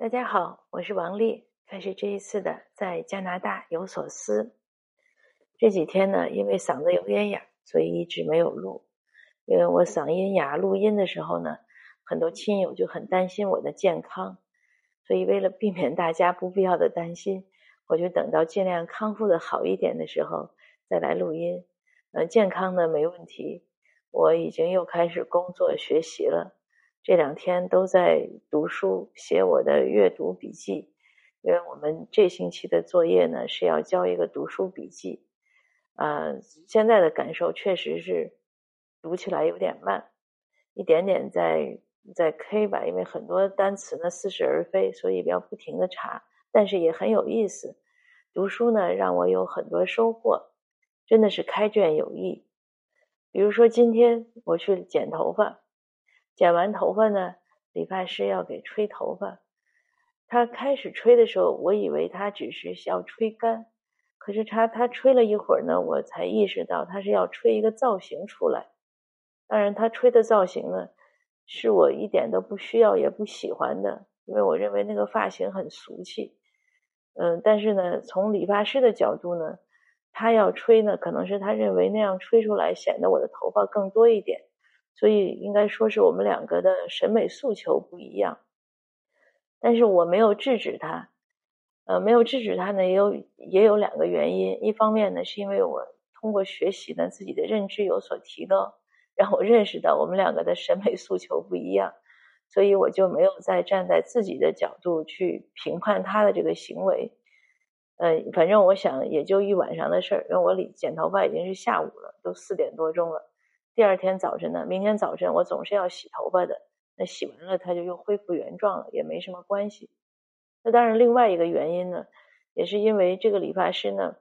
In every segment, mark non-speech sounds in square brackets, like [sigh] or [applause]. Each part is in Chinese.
大家好，我是王丽，开始这一次的在加拿大有所思。这几天呢，因为嗓子有点哑，所以一直没有录。因为我嗓音哑，录音的时候呢，很多亲友就很担心我的健康，所以为了避免大家不必要的担心，我就等到尽量康复的好一点的时候再来录音。嗯，健康呢没问题，我已经又开始工作学习了。这两天都在读书，写我的阅读笔记。因为我们这星期的作业呢是要交一个读书笔记。呃，现在的感受确实是读起来有点慢，一点点在在 K 吧，因为很多单词呢似是而非，所以要不停的查。但是也很有意思，读书呢让我有很多收获。真的是开卷有益。比如说，今天我去剪头发，剪完头发呢，理发师要给吹头发。他开始吹的时候，我以为他只是要吹干，可是他他吹了一会儿呢，我才意识到他是要吹一个造型出来。当然，他吹的造型呢，是我一点都不需要也不喜欢的，因为我认为那个发型很俗气。嗯，但是呢，从理发师的角度呢。他要吹呢，可能是他认为那样吹出来显得我的头发更多一点，所以应该说是我们两个的审美诉求不一样。但是我没有制止他，呃，没有制止他呢，也有也有两个原因。一方面呢，是因为我通过学习呢，自己的认知有所提高，让我认识到我们两个的审美诉求不一样，所以我就没有再站在自己的角度去评判他的这个行为。呃，反正我想也就一晚上的事儿，因为我理剪头发已经是下午了，都四点多钟了。第二天早晨呢，明天早晨我总是要洗头发的，那洗完了它就又恢复原状了，也没什么关系。那当然，另外一个原因呢，也是因为这个理发师呢，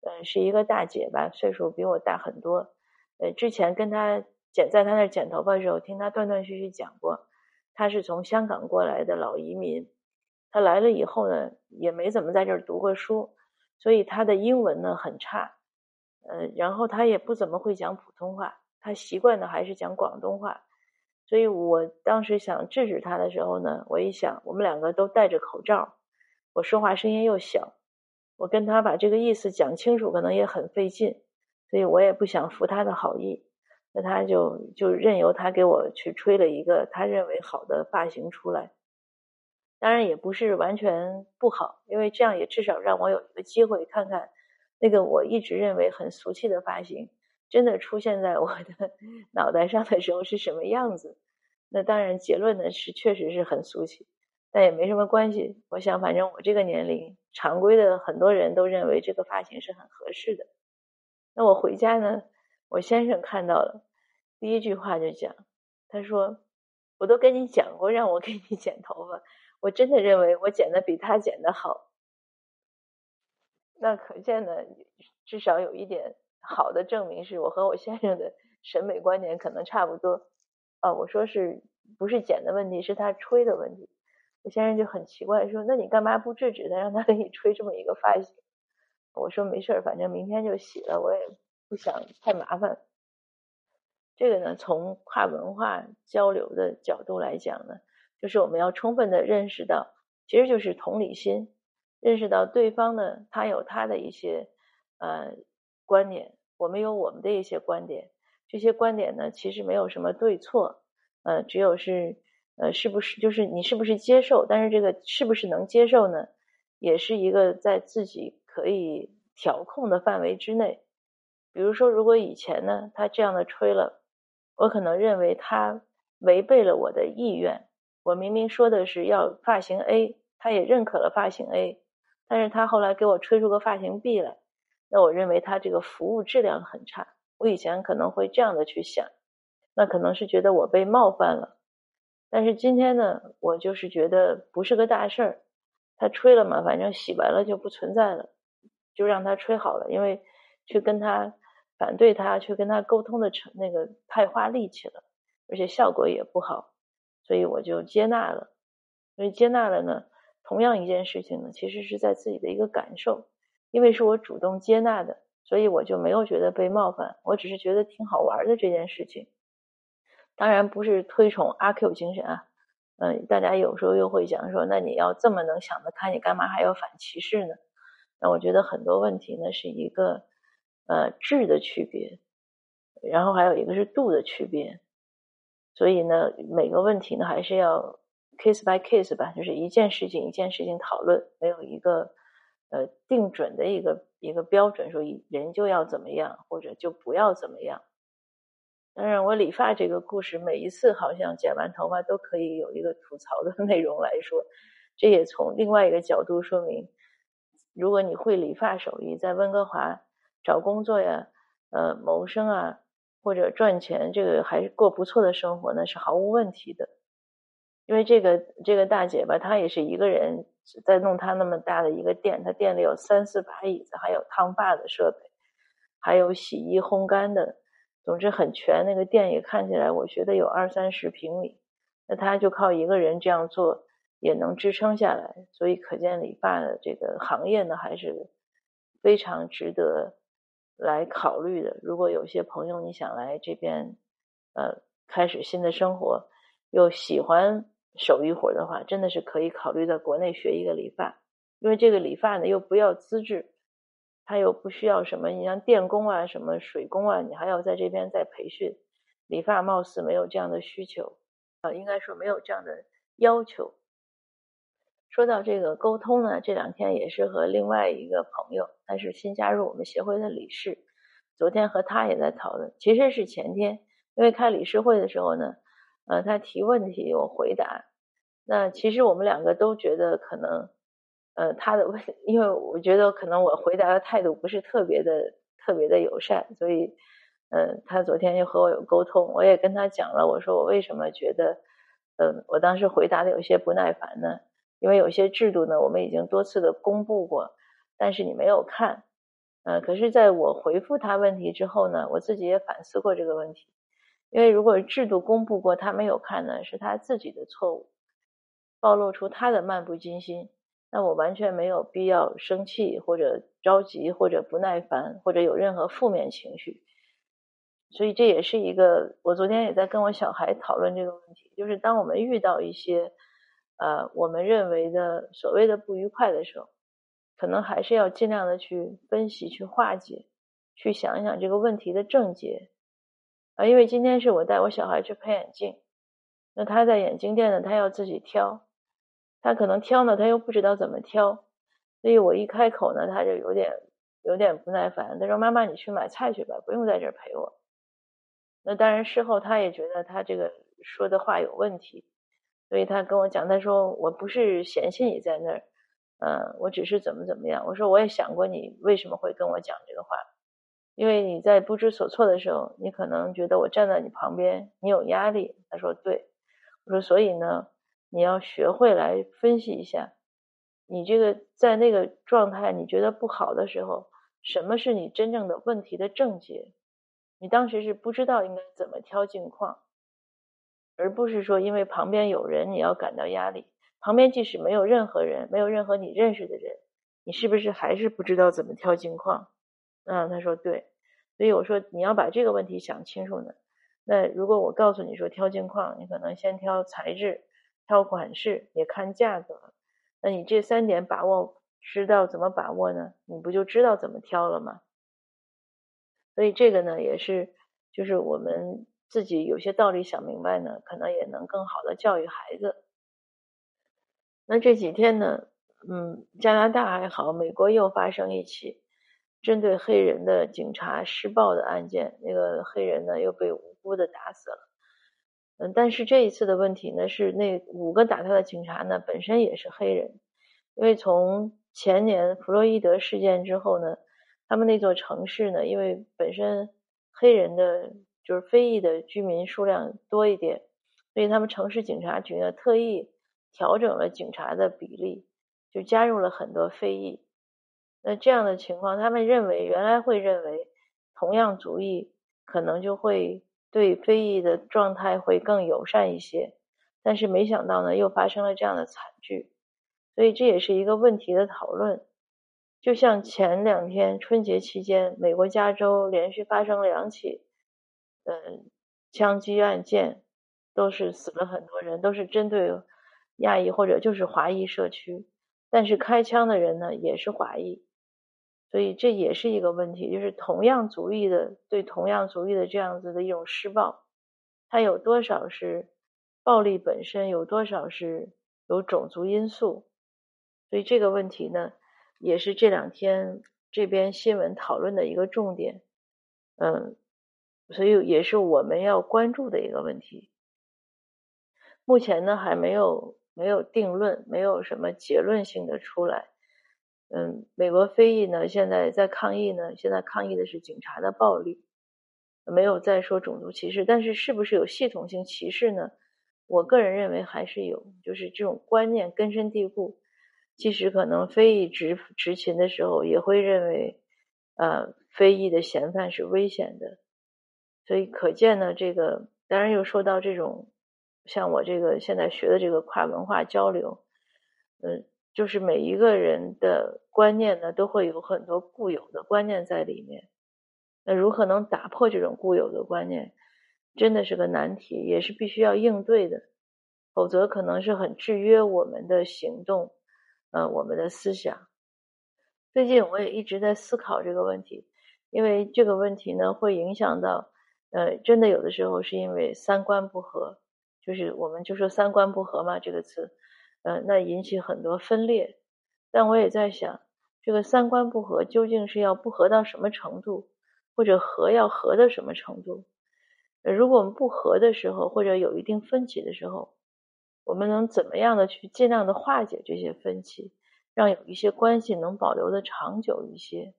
嗯，是一个大姐吧，岁数比我大很多。呃，之前跟他剪在他那剪头发的时候，听他断断续续讲过，他是从香港过来的老移民。他来了以后呢，也没怎么在这儿读过书，所以他的英文呢很差，呃，然后他也不怎么会讲普通话，他习惯的还是讲广东话。所以我当时想制止他的时候呢，我一想，我们两个都戴着口罩，我说话声音又小，我跟他把这个意思讲清楚，可能也很费劲，所以我也不想服他的好意，那他就就任由他给我去吹了一个他认为好的发型出来。当然也不是完全不好，因为这样也至少让我有一个机会看看那个我一直认为很俗气的发型，真的出现在我的 [laughs] 脑袋上的时候是什么样子。那当然结论呢是确实是很俗气，但也没什么关系。我想反正我这个年龄，常规的很多人都认为这个发型是很合适的。那我回家呢，我先生看到了，第一句话就讲，他说：“我都跟你讲过，让我给你剪头发。”我真的认为我剪的比他剪的好，那可见呢，至少有一点好的证明是我和我先生的审美观点可能差不多。啊，我说是不是剪的问题，是他吹的问题。我先生就很奇怪说：“那你干嘛不制止他，让他给你吹这么一个发型？”我说：“没事，反正明天就洗了，我也不想太麻烦。”这个呢，从跨文化交流的角度来讲呢。就是我们要充分的认识到，其实就是同理心，认识到对方呢，他有他的一些呃观点，我们有我们的一些观点，这些观点呢，其实没有什么对错，呃，只有是呃是不是就是你是不是接受，但是这个是不是能接受呢，也是一个在自己可以调控的范围之内。比如说，如果以前呢，他这样的吹了，我可能认为他违背了我的意愿。我明明说的是要发型 A，他也认可了发型 A，但是他后来给我吹出个发型 B 来，那我认为他这个服务质量很差。我以前可能会这样的去想，那可能是觉得我被冒犯了。但是今天呢，我就是觉得不是个大事儿，他吹了嘛，反正洗完了就不存在了，就让他吹好了。因为去跟他反对他，去跟他沟通的成那个太花力气了，而且效果也不好。所以我就接纳了，所以接纳了呢。同样一件事情呢，其实是在自己的一个感受，因为是我主动接纳的，所以我就没有觉得被冒犯。我只是觉得挺好玩的这件事情。当然不是推崇阿 Q 精神啊，嗯，大家有时候又会讲说，那你要这么能想得开，你干嘛还要反歧视呢？那我觉得很多问题呢是一个呃质的区别，然后还有一个是度的区别，所以呢每个问题呢还是要 case by case 吧，就是一件事情一件事情讨论，没有一个呃定准的一个一个标准，说人就要怎么样或者就不要怎么样。当然，我理发这个故事，每一次好像剪完头发都可以有一个吐槽的 [laughs] 内容来说，这也从另外一个角度说明，如果你会理发手艺，在温哥华找工作呀，呃，谋生啊，或者赚钱，这个还是过不错的生活呢，是毫无问题的。因为这个这个大姐吧，她也是一个人在弄她那么大的一个店，她店里有三四把椅子，还有烫发的设备，还有洗衣烘干的。总之很全，那个店也看起来，我觉得有二三十平米。那他就靠一个人这样做也能支撑下来，所以可见理发的这个行业呢，还是非常值得来考虑的。如果有些朋友你想来这边，呃，开始新的生活，又喜欢手艺活的话，真的是可以考虑在国内学一个理发，因为这个理发呢又不要资质。他又不需要什么，你像电工啊、什么水工啊，你还要在这边再培训。理发貌似没有这样的需求，啊，应该说没有这样的要求。说到这个沟通呢，这两天也是和另外一个朋友，他是新加入我们协会的理事，昨天和他也在讨论，其实是前天，因为开理事会的时候呢，呃，他提问题我回答，那其实我们两个都觉得可能。呃，他的问，因为我觉得可能我回答的态度不是特别的特别的友善，所以，嗯，他昨天就和我有沟通，我也跟他讲了，我说我为什么觉得，嗯，我当时回答的有些不耐烦呢？因为有些制度呢，我们已经多次的公布过，但是你没有看，嗯，可是在我回复他问题之后呢，我自己也反思过这个问题，因为如果制度公布过他没有看呢，是他自己的错误，暴露出他的漫不经心。那我完全没有必要生气或者着急或者不耐烦或者有任何负面情绪，所以这也是一个我昨天也在跟我小孩讨论这个问题，就是当我们遇到一些呃我们认为的所谓的不愉快的时候，可能还是要尽量的去分析、去化解、去想一想这个问题的症结啊。因为今天是我带我小孩去配眼镜，那他在眼镜店呢，他要自己挑。他可能挑呢，他又不知道怎么挑，所以我一开口呢，他就有点有点不耐烦。他说：“妈妈，你去买菜去吧，不用在这儿陪我。”那当然，事后他也觉得他这个说的话有问题，所以他跟我讲，他说：“我不是嫌弃你在那儿，嗯，我只是怎么怎么样。”我说：“我也想过你为什么会跟我讲这个话，因为你在不知所措的时候，你可能觉得我站在你旁边，你有压力。”他说：“对。”我说：“所以呢？”你要学会来分析一下，你这个在那个状态你觉得不好的时候，什么是你真正的问题的症结？你当时是不知道应该怎么挑镜框，而不是说因为旁边有人你要感到压力。旁边即使没有任何人，没有任何你认识的人，你是不是还是不知道怎么挑镜框？嗯，他说对，所以我说你要把这个问题想清楚呢。那如果我告诉你说挑镜框，你可能先挑材质。挑款式也看价格，那你这三点把握知道怎么把握呢？你不就知道怎么挑了吗？所以这个呢也是，就是我们自己有些道理想明白呢，可能也能更好的教育孩子。那这几天呢，嗯，加拿大还好，美国又发生一起针对黑人的警察施暴的案件，那个黑人呢又被无辜的打死了。嗯，但是这一次的问题呢，是那五个打他的警察呢本身也是黑人，因为从前年弗洛伊德事件之后呢，他们那座城市呢，因为本身黑人的就是非裔的居民数量多一点，所以他们城市警察局呢特意调整了警察的比例，就加入了很多非裔。那这样的情况，他们认为原来会认为同样族裔可能就会。对非裔的状态会更友善一些，但是没想到呢，又发生了这样的惨剧，所以这也是一个问题的讨论。就像前两天春节期间，美国加州连续发生两起，嗯，枪击案件，都是死了很多人，都是针对亚裔或者就是华裔社区，但是开枪的人呢也是华裔，所以这也是一个问题，就是同样族裔的对同样族裔的这样子的一种施暴，它有多少是暴力本身，有多少是有种族因素，所以这个问题呢，也是这两天这边新闻讨论的一个重点，嗯。所以也是我们要关注的一个问题。目前呢，还没有没有定论，没有什么结论性的出来。嗯，美国非裔呢，现在在抗议呢，现在抗议的是警察的暴力，没有再说种族歧视。但是，是不是有系统性歧视呢？我个人认为还是有，就是这种观念根深蒂固。即使可能非裔执执勤的时候，也会认为，呃，非裔的嫌犯是危险的。所以可见呢，这个当然又说到这种，像我这个现在学的这个跨文化交流，嗯，就是每一个人的观念呢，都会有很多固有的观念在里面。那如何能打破这种固有的观念，真的是个难题，也是必须要应对的，否则可能是很制约我们的行动，呃，我们的思想。最近我也一直在思考这个问题，因为这个问题呢，会影响到。呃，真的有的时候是因为三观不合，就是我们就说三观不合嘛这个词，呃，那引起很多分裂。但我也在想，这个三观不合究竟是要不合到什么程度，或者合要合到什么程度？如果我们不合的时候，或者有一定分歧的时候，我们能怎么样的去尽量的化解这些分歧，让有一些关系能保留的长久一些？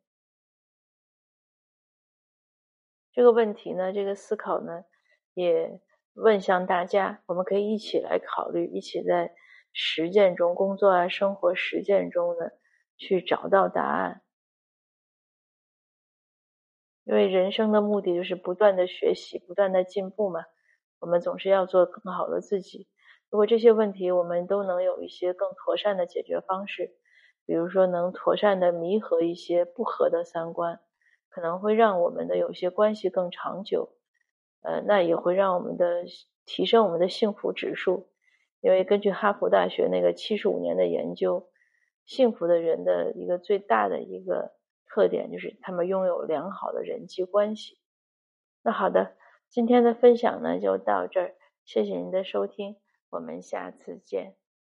这个问题呢，这个思考呢，也问向大家，我们可以一起来考虑，一起在实践中工作啊，生活实践中呢，去找到答案。因为人生的目的就是不断的学习，不断的进步嘛。我们总是要做更好的自己。如果这些问题我们都能有一些更妥善的解决方式，比如说能妥善的弥合一些不合的三观。可能会让我们的有些关系更长久，呃，那也会让我们的提升我们的幸福指数，因为根据哈佛大学那个七十五年的研究，幸福的人的一个最大的一个特点就是他们拥有良好的人际关系。那好的，今天的分享呢就到这儿，谢谢您的收听，我们下次见。